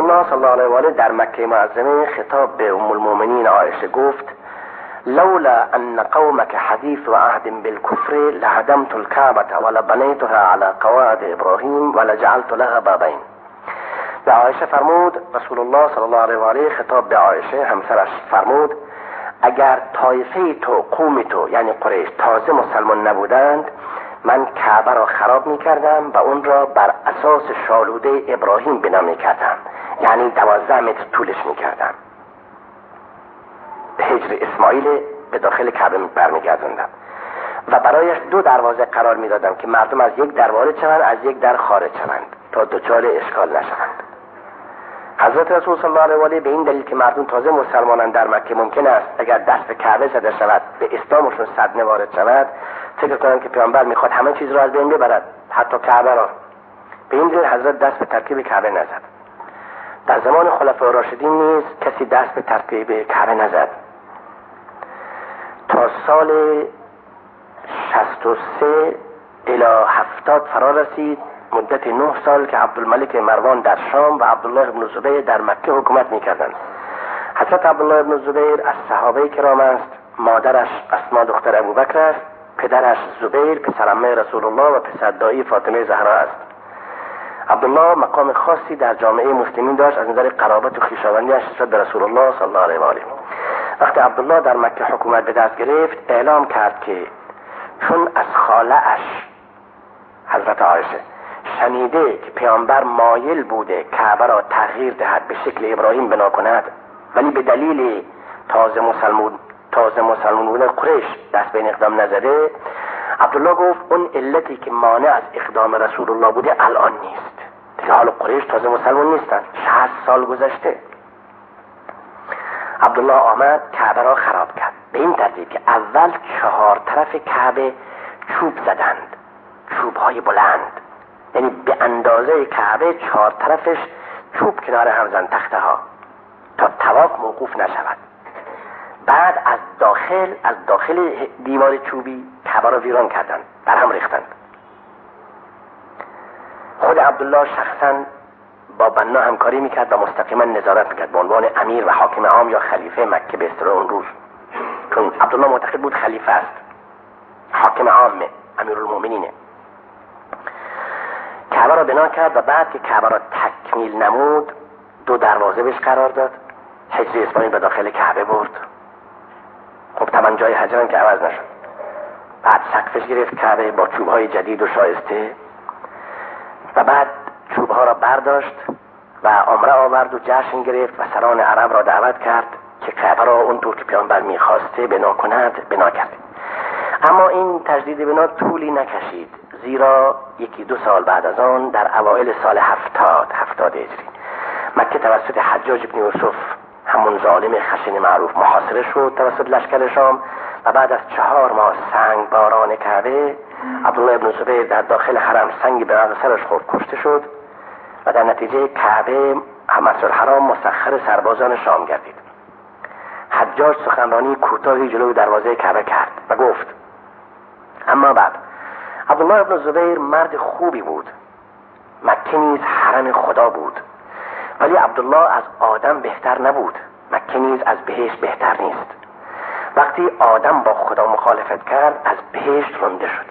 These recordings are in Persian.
الله صلی الله علیه و آله در مکه معظمه خطاب به ام المؤمنین عایشه گفت لولا ان قومك حديث عهد بالكفر لهدمت الكعبة ولبنيتها على قواعد ابراهیم ولجعلت لها بابین به عایشه فرمود رسول الله صلی الله علیه و آله خطاب به عایشه همسرش فرمود اگر طایفه تو قوم تو یعنی قریش تازه مسلمان نبودند من کعبه را خراب می کردم و اون را بر اساس شالوده ابراهیم بنا می کردم یعنی دوازده متر طولش می کردم به هجر اسماعیل به داخل کعبه برمیگردوندم و برایش دو دروازه قرار می‌دادم که مردم از یک در وارد شوند از یک در خارج شوند تا دچار اشکال نشوند. حضرت رسول صلی الله علیه به این دلیل که مردم تازه مسلمانان در مکه ممکن است اگر دست به کعبه زده شود به اسلامشون صدمه وارد شود فکر کنند که پیامبر می‌خواد همه چیز را از بین ببرد حتی کعبه را. به این دلیل حضرت دست به ترکیب کعبه نزد. در زمان خلفای راشدین نیز کسی دست به ترکیب کعبه نزد. تا سال 63 الی 70 فرا رسید مدت نه سال که عبدالملک مروان در شام و عبدالله ابن زبیر در مکه حکومت می‌کردند. حضرت عبدالله ابن زبیر از صحابه کرام است مادرش اسما دختر ابوبکر است پدرش زبیر پسرمه رسول الله و پسر دایی فاطمه زهرا است. عبدالله مقام خاصی در جامعه مسلمین داشت از نظر قرابت و خویشاوندیاش نسبت به رسول الله صلی الله علیه و آله. وقتی عبدالله در مکه حکومت به دست گرفت اعلام کرد که چون از خاله اش حضرت عایشه شنیده که پیامبر مایل بوده کعبه را تغییر دهد به شکل ابراهیم بنا کند ولی به دلیل تازه مسلمون تازه مسلمون بودن قریش دست به اقدام نزده عبدالله گفت اون علتی که مانع از اقدام رسول الله بوده الان نیست. دیگه حال قریش تازه مسلمون نیستن. شهست سال گذشته. عبدالله آمد کعبه را خراب کرد. به این ترتیب که اول چهار طرف کعبه چوب زدند. چوب های بلند. یعنی به اندازه کعبه چهار طرفش چوب کنار هم زن تخته ها تا تواف موقوف نشود. بعد از داخل از داخل دیوار چوبی کعبه را ویران کردند بر هم ریختند خود عبدالله شخصا با بنا همکاری می‌کرد و مستقیما نظارت می‌کرد به عنوان امیر و حاکم عام یا خلیفه مکه به اصطلاح اون روز. چون عبدالله معتقد بود خلیفه است. حاکم عامه امیر المومنینه کعبه را بنا کرد و بعد که کعبه را تکمیل نمود دو دروازه بهش قرار داد. حجر اسماعیل به داخل کعبه برد. طبعا جای حجر که عوض نشد. بعد سقفش گرفت کعبه با چوب های جدید و شایسته. و بعد چوب ها را برداشت و عمره آورد و جشن گرفت و سران عرب را دعوت کرد که کعبه را اونطور که پیامبر می‌خواسته بنا کند بنا کرد. اما این تجدید بنا طولی نکشید زیرا یکی دو سال بعد از آن در اوایل سال هفتاد هفتاد هجری. مکه توسط حجاج ابن یوسف همون ظالم خشن معروف محاصره شد توسط لشکر شام و بعد از چهار ماه سنگ باران کعبه عبدالله ابن زبیر در داخل حرم سنگ به سرش خورد کشته شد و در نتیجه کعبه مسجد الحرام مسخر سربازان شام گردید. حجاج سخنرانی کوتاهی جلوی دروازه کعبه کرد و گفت اما بعد عبدالله ابن زبیر مرد خوبی بود. مکه نیز حرم خدا بود. ولی عبدالله از آدم بهتر نبود مکه نیز از بهشت بهتر نیست. وقتی آدم با خدا مخالفت کرد از بهشت رنده شد.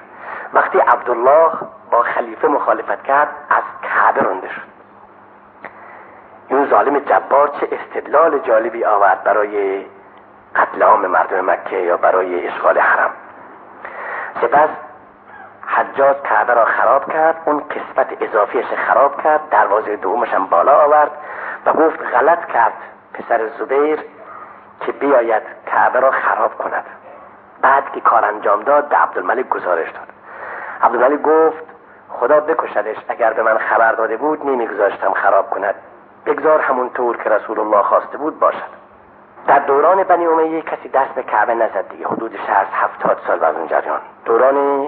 وقتی عبدالله با خلیفه مخالفت کرد از کعبه رنده شد. این ظالم جبار چه استدلال جالبی آورد برای قتل عام مردم مکه یا برای اشغال حرم. سپس حجاج کعبه را خراب کرد اون قسمت اضافیش خراب کرد دروازه دومش هم بالا آورد و گفت غلط کرد. پسر زبیر که بیاید کعبه را خراب کند. بعد که کار انجام داد به عبدالملک گزارش داد. عبدالملک گفت خدا بکشدش اگر به من خبر داده بود نمیگذاشتم خراب کند. بگذار همون طور که رسول الله خواسته بود باشد. در دوران بنی امیه کسی دست به کعبه نزد دیگه. حدود از هفتاد سال بعد اون جریان. دوران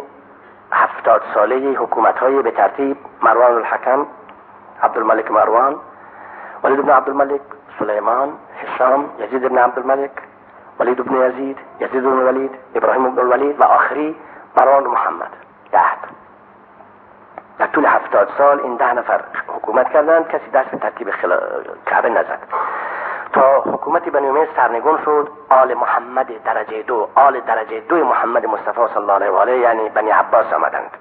هفتاد ساله حکومت های به ترتیب مروان الحکم عبدالملک مروان ولید بن عبدالملک سلیمان هشام یزید بن عبدالملک ولید بن یزید یزید بن ولید ابراهیم بن ولید و آخری مروان محمد. ده. و طول هفتاد سال این ده نفر حکومت کردند کسی دست به ترکیب خلا... کعبه نزد. تا حکومت بنی امیه سرنگون شد آل محمد درجه دو آل درجه دو محمد مصطفی صلی الله علیه و آله یعنی بنی عباس آمدند.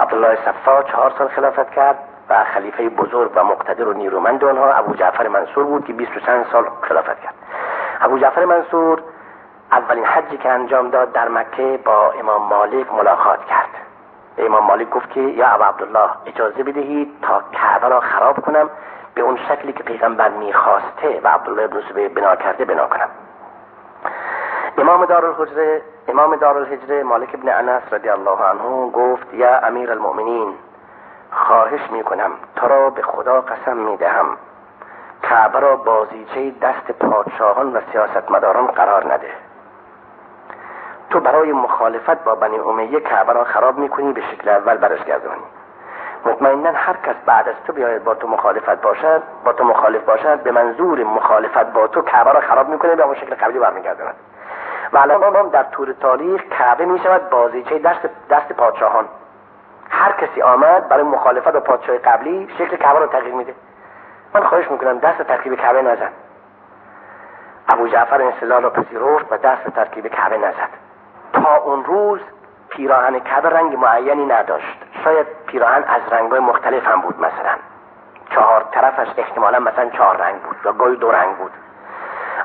عبدالله صفا چهار سال خلافت کرد. و خلیفه بزرگ و مقتدر و نیرومند آنها ابو جعفر منصور بود که 20 چند سال خلافت کرد. ابو جعفر منصور اولین حجی که انجام داد در مکه با امام مالک ملاقات کرد. امام مالک گفت که یا ابو عبدالله اجازه بدهید تا کعبه را خراب کنم به اون شکلی که پیغمبر می‌خواسته و عبدالله ابن زبیر بنا کرده بنا کنم. امام دارالحجره امام دارالهجره مالک ابن انس رضی الله عنه گفت یا امیر المؤمنین خواهش می‌کنم تو را به خدا قسم می‌دهم. کعبه را بازیچه دست پادشاهان و سیاستمداران قرار نده. تو برای مخالفت با بنی امیه کعبه را خراب می‌کنی به شکل اول برش گردانی. مطمئنا هر کس بعد از تو بیاید با تو مخالفت باشد با تو مخالف باشد به منظور مخالفت با تو کعبه را خراب می‌کنه به اون شکل قبلی برمیگرداند. و الان در طور تاریخ کعبه می‌شود بازیچه دست دست پادشاهان. هر کسی آمد برای مخالفت با پادشاه قبلی شکل کعبه رو تغییر میده. من خواهش می‌کنم دست ترکیب کعبه نزن. ابو جعفر این را پذیرفت و دست ترکیب کعبه نزد. تا اون روز پیراهن کعبه رنگ معینی نداشت. شاید پیراهن از رنگهای مختلف هم بود مثلا. چهار طرفش احتمالا مثلا چهار رنگ بود یا گاهی دو رنگ بود.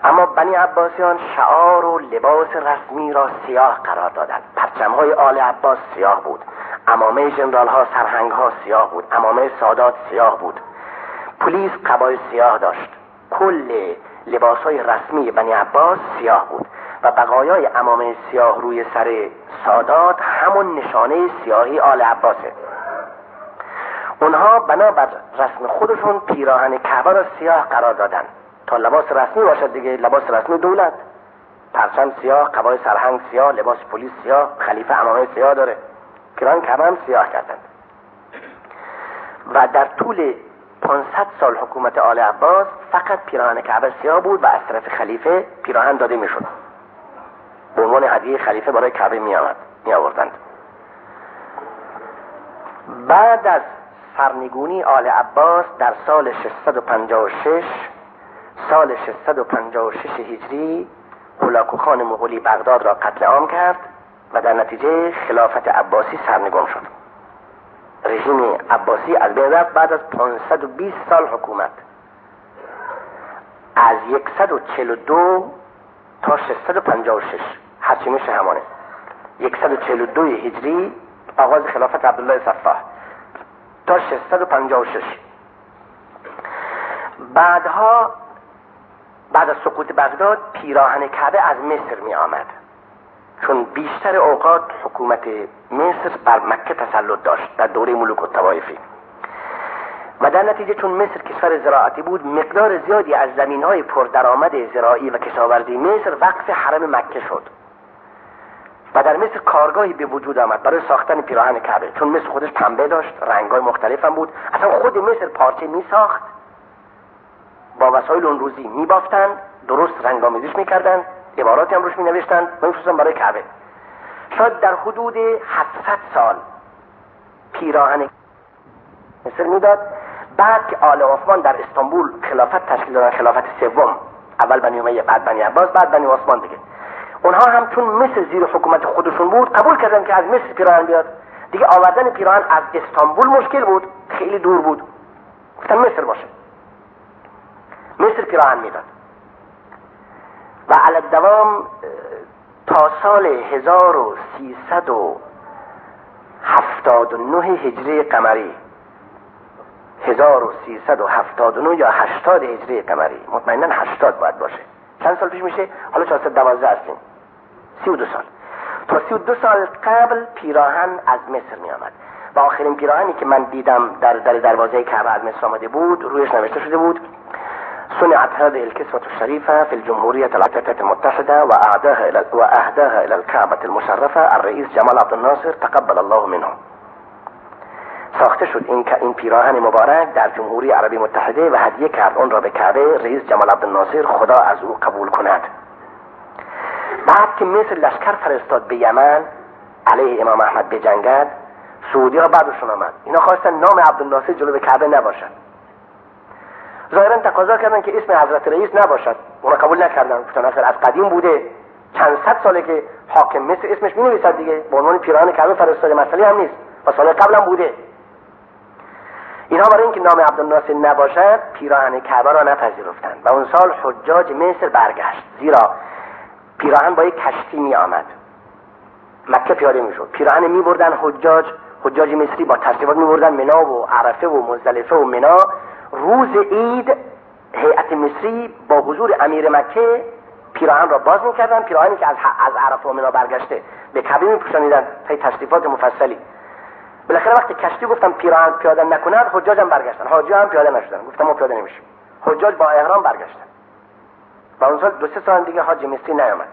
اما بنی عباسیان شعار و لباس رسمی را سیاه قرار دادند. پرچمهای آل عباس سیاه بود. امامه جنرال ها سرهنگ ها سیاه بود. امامه سادات سیاه بود. پلیس قبای سیاه داشت. کل لباس های رسمی بنی عباس سیاه بود و بقایای امامه سیاه روی سر سادات همون نشانه سیاهی آل عباسه. اونها بنابر رسم خودشون پیراهن کعبه را سیاه قرار دادن. تا لباس رسمی باشد دیگه لباس رسمی دولت. پرچم سیاه قبای سرهنگ سیاه لباس پلیس سیاه خلیفه امامه سیاه داره. کعبه هم سیاه کردند. و در طول 500 سال حکومت آل عباس فقط پیراهن کعبه سیاه بود و از طرف خلیفه پیراهن داده می‌شد. به عنوان هدیه خلیفه برای کعبه می آمد می آوردند بعد از سرنگونی آل عباس در سال 656 سال 656 هجری هولاکو خان مغولی بغداد را قتل عام کرد. و در نتیجه خلافت عباسی سرنگون شد. رژیم عباسی از بین رفت بعد از 520 سال حکومت. از 142 تا 656 هرچی همانه 142 هجری آغاز خلافت عبدالله صفا تا 656 بعدها بعد از سقوط بغداد پیراهن کعبه از مصر می آمد چون بیشتر اوقات حکومت مصر بر مکه تسلط داشت در دوره ملوک و توایفی و در نتیجه چون مصر کشور زراعتی بود مقدار زیادی از زمین های پردرآمد زراعی و کشاورزی مصر وقف حرم مکه شد. و در مصر کارگاهی به وجود آمد برای ساختن پیراهن کعبه. چون مصر خودش پنبه داشت رنگای مختلف هم بود. اصلا خود مصر پارچه می ساخت با وسایل اون روزی می بافتن درست رنگامیزیش می کردن عباراتی هم روش می نوشتن و برای کعبه. شاید در حدود 700 سال پیراهن مصر می‌داد. بعد که آل عثمان در استانبول خلافت تشکیل دادن خلافت سوم اول بنی امیه بعد بنی عباس بعد بنی عثمان دیگه. اونها هم چون مصر زیر حکومت خودشون بود قبول کردن که از مصر پیراهن بیاد. دیگه آوردن پیراهن از استانبول مشکل بود خیلی دور بود. گفتن مصر باشه. مصر پیراهن می‌داد. و علی دوام تا سال 1379 هجری قمری. 1379 یا 80 هجری قمری. مطمئنا 80 باید باشه. چند سال پیش میشه؟ حالا 412 هستیم. 32 سال. تا 32 سال قبل پیراهن از مصر می آمد و آخرین پیراهنی که من دیدم در در دروازه کعبه از مصر آمده بود رویش نوشته شده بود صنعت هذه الكسوة الشريفة في الجمهورية العربية المتحدة وأهداها إلى وأهداها إلى الكعبة المشرفة الرئيس جمال عبد الناصر تقبل الله منه ساخته شد این این پیراهن مبارک در جمهوری عربی متحده و هدیه کرد اون را به کعبه رئیس جمال عبد الناصر خدا از او قبول کند. بعد که مصر لشکر فرستاد به یمن علیه امام احمد بجنگد سعودی ها بعدشون آمد. اینا خواستن نام عبدالناصر جلو کعبه نباشد ظاهرا تقاضا کردن که اسم حضرت رئیس نباشد. اونا قبول نکردن. گفتن از قدیم بوده. چند صد ساله که حاکم مثل اسمش می نویسد دیگه. به عنوان پیراهن کعبه فرستاده مسئله هم نیست. و سال قبل هم بوده. اینها برای اینکه نام عبدالناصر نباشد پیراهن کعبه را نپذیرفتند. و اون سال حجاج مصر برگشت. زیرا پیراهن با یک کشتی می آمد مکه پیاده می شد پیراهن می بردن حجاج. حجاج مصری با تشریفات می بردن منا و عرفه و مزدلفه و منا. روز عید هیئت مصری با حضور امیر مکه پیراهن را باز می‌کردن. پیراهنی که از از عرفه و منا برگشته به کعبه میپوشانیدن طی تشریفات مفصلی. بالاخره وقتی کشتی گفتم پیراهن پیاده نکنند حجاج هم برگشتن. حاجی هم پیاده نشدن. گفتم ما پیاده نمیشیم. حجاج با احرام برگشتن. و اون سال دو سه سال دیگه حاجی مصری نیامد.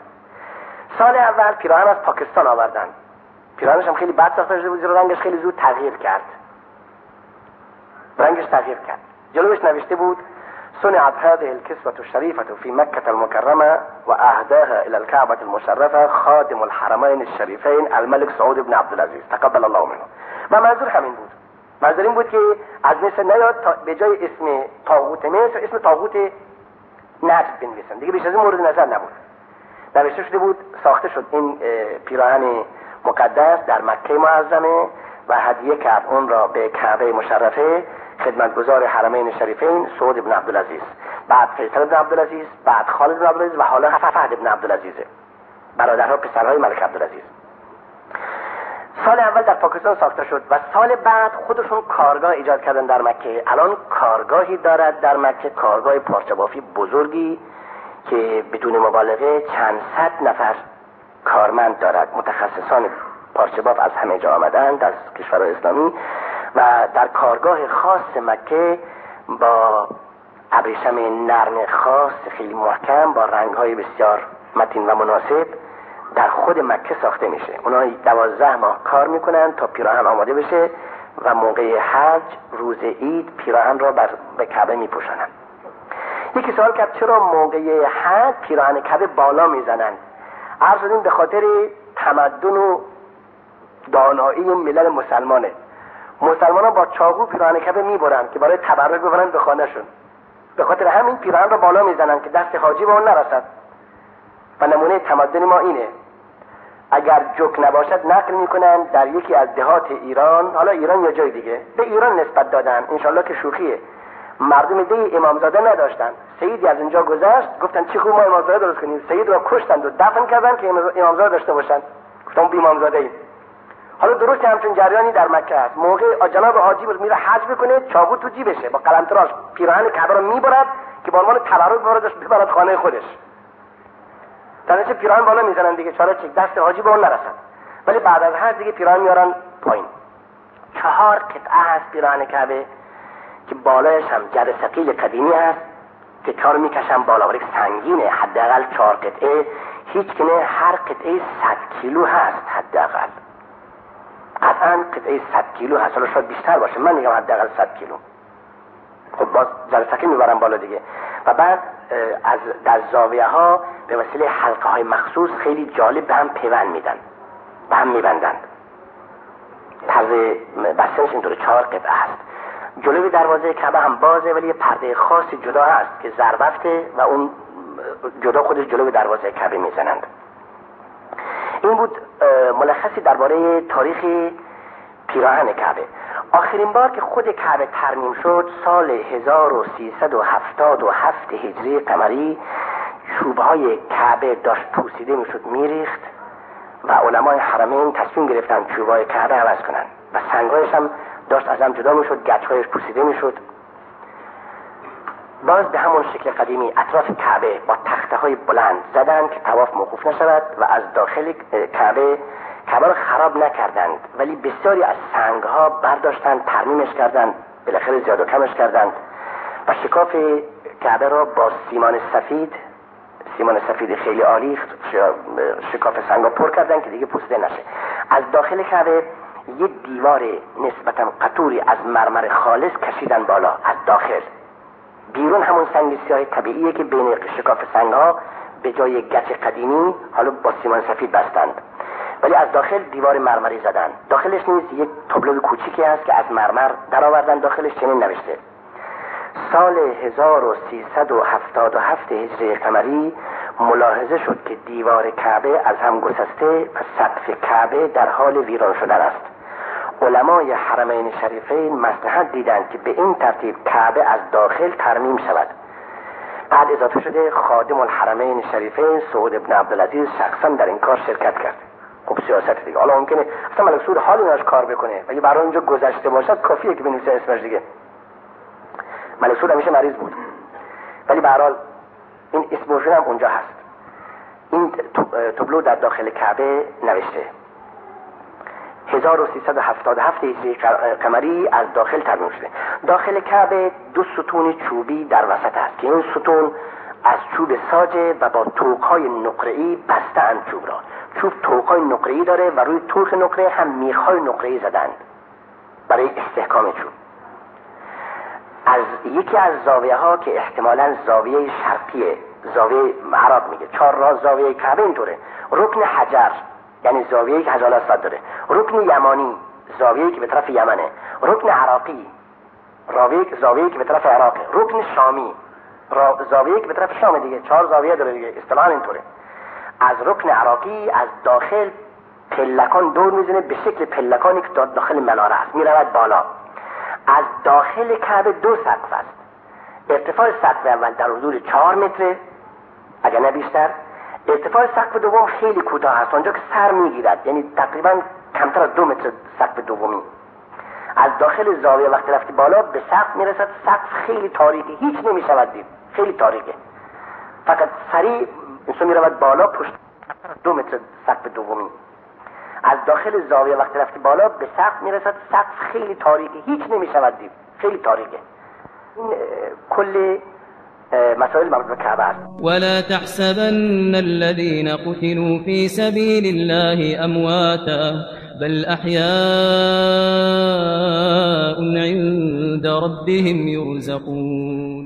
سال اول پیراهن از پاکستان آوردن. پیراهنش هم خیلی بد ساخته شده بود رنگش خیلی زود تغییر کرد. رنگش تغییر کرد. جلوش نوشته بود صنعت هذه الكسوة الشريفة في مكة المكرمة وأهداها إلى الكعبة المشرفة خادم الحرمين الشريفين الملك سعود بن عبد العزيز. تقبل الله منه. و منظور همین بود. منظور این بود که از مصر نیاد به جای اسم طاغوت مصر اسم طاغوت نجد بنویسن. دیگه بیش از این مورد نظر نبود. نوشته شده بود ساخته شد این پیراهن مقدس در مکه معظمه و هدیه کرد اون را به کعبه مشرفه خدمتگزار حرمین شریفین سعود ابن عبدالعزیز. بعد فیصل ابن عبدالعزیز بعد خالد ابن عبدالعزیز و حالا فهد ابن عبدالعزیزه. برادرها پسرهای ملک عبدالعزیز. سال اول در پاکستان ساخته شد و سال بعد خودشون کارگاه ایجاد کردن در مکه. الان کارگاهی دارد در مکه کارگاه پارچه بافی بزرگی که بدون مبالغه چند صد نفر کارمند دارد. متخصصان پارچه باف از همه جا آمدند از کشور اسلامی. و در کارگاه خاص مکه با ابریشم نرم خاص خیلی محکم با رنگ های بسیار متین و مناسب در خود مکه ساخته میشه. اونا دوازده ماه کار می‌کنن تا پیراهن آماده بشه و موقع حج روز عید پیراهن را بر به کعبه میپوشانند یکی سوال کرد چرا موقع حج پیراهن کعبه بالا می‌زنند عرض به خاطر تمدن و دانایی ملل مسلمانه. مسلمان ها با چاقو پیراهن کعبه می‌برن که برای تبرک ببرن به خانهشون. به خاطر همین پیراهن را بالا می‌زنن که دست حاجی به اون نرسد. و نمونه تمدن ما اینه. اگر جک نباشد نقل می‌کنن در یکی از دهات ایران حالا ایران یا جای دیگه به ایران نسبت دادن. انشالله که شوخیه. مردم دی امامزاده نداشتن. سیدی از اونجا گذشت گفتن چی خوب ما امامزاده درست کنیم. سید را کشتند و دفن کردن که امامزاده داشته باشن. گفتم بی امامزاده ایم حالا درست همچون جریانی در مکه است موقع جناب حاجی میره حج بکنه چاقو تو جیبشه. با قلمتراش پیراهن کعبه رو می‌برد که به عنوان تبرک ببردش ببرد خانه خودش. در پیراهن بالا می‌زنن دیگه. چاره چک دست حاجی به اون نرسن. ولی بعد از هر دیگه پیراهن میارن پایین. چهار قطعه هست پیراهن کعبه که بالایش هم جد سقیل قدیمی هست که کار می‌کشن بالا. ولی سنگینه. حداقل چهار قطعه. هیچ کنه هر قطعه صد کیلو هست حداقل. قطعا قطعه صد کیلو هست حالا شاید بیشتر باشه. من میگم حداقل صد کیلو. خب باز جلسکی می‌برم بالا دیگه. و بعد از در زاویه ها به وسیله حلقه های مخصوص خیلی جالب به هم پیوند میدن. به هم میبندند طرز بستنش اینطور چهار قطعه هست. جلوی دروازه کعبه هم بازه ولی یه پرده خاصی جدا هست که زربفته و اون جدا خودش جلوی دروازه کعبه می‌زنند. این بود ملخصی درباره تاریخ پیراهن کعبه. آخرین بار که خود کعبه ترمیم شد سال 1377 هجری قمری چوب های کعبه داشت پوسیده می‌شد میریخت و علمای حرمین تصمیم گرفتن چوب های کعبه عوض کنن و سنگایش هم داشت از هم جدا می‌شد گچهایش پوسیده می‌شد. باز به همون شکل قدیمی اطراف کعبه با تخته های بلند زدن که تواف موقوف نشود و از داخل کعبه کعبه رو خراب نکردند ولی بسیاری از سنگ ها برداشتند ترمیمش کردند بالاخره زیاد و کمش کردند و شکاف کعبه را با سیمان سفید سیمان سفید خیلی عالی شکاف سنگ پر کردن که دیگه پوسیده نشه. از داخل کعبه یه دیوار نسبتا قطوری از مرمر خالص کشیدن بالا از داخل. بیرون همون سنگ سیاه طبیعیه که بین شکاف سنگ ها به جای گچ قدیمی حالا با سیمان سفید بستند. ولی از داخل دیوار مرمری زدن. داخلش نیز یک تابلو کوچیکی هست که از مرمر درآوردن. داخلش چنین نوشته. سال 1377 هجری قمری ملاحظه شد که دیوار کعبه از هم گسسته و سقف کعبه در حال ویران شدن است. علمای حرمین شریفین مصلحت دیدند که به این ترتیب کعبه از داخل ترمیم شود. بعد اضافه شده خادم الحرمین شریفین سعود ابن عبدالعزیز شخصا در این کار شرکت کرد. خب سیاست دیگه. حالا ممکنه اصلا ملک سعود حالی نداشت کار بکنه. ولی برای اینجا گذشته باشد کافیه که بنویسه اسمش دیگه. ملک سعود همیشه مریض بود. ولی به این اسم هم اونجا هست. این تبلو در داخل کعبه نوشته. 1377 هجری قمری از داخل ترمیم شده. داخل کعبه دو ستون چوبی در وسط است که این ستون از چوب ساجه و با توقهای نقره‌ای بستند چوب را. چوب توقهای نقره‌ای داره و روی توق نقره هم میخهای نقره‌ای زدند برای استحکام چوب. از یکی از زاویه ها که احتمالا زاویه شرقیه زاویه عراق میگه چهار راز زاویه کعبه اینطوره. رکن حجر یعنی زاویه که حجر اسود داره. رکن یمانی زاویه که به طرف یمنه. رکن عراقی زاویه که به طرف عراقه. رکن شامی زاویه که به طرف شام دیگه. چهار زاویه داره دیگه. اصطلاحا اینطوره. از رکن عراقی از داخل پلکان دور می‌زنه. به شکل پلکانی که داخل مناره است. می‌رود بالا. از داخل کعبه دو سقف است. ارتفاع سقف اول در حدود چهار متره. اگر نه بیشتر. ارتفاع سقف دوم خیلی کوتاه است. آنجا که سر می‌گیرد. یعنی تقریبا کمتر از دو متر سقف دومی. از داخل زاویه وقتی رفتی بالا به سقف می‌رسد. سقف خیلی تاریکی. هیچ نمی‌شود دید. خیلی تاریکه. فقط سریع انسان می‌رود بالا پشت دو متر سقف دومی. از داخل زاویه وقتی رفتی بالا به سقف می‌رسد. سقف خیلی تاریکه هیچ نمی‌شود دید. خیلی تاریکه. این کل مسائل مربوط به کعبه است ولا تحسبن الذين قتلوا في سبيل الله أمواتا بل أحياء عند ربهم يرزقون.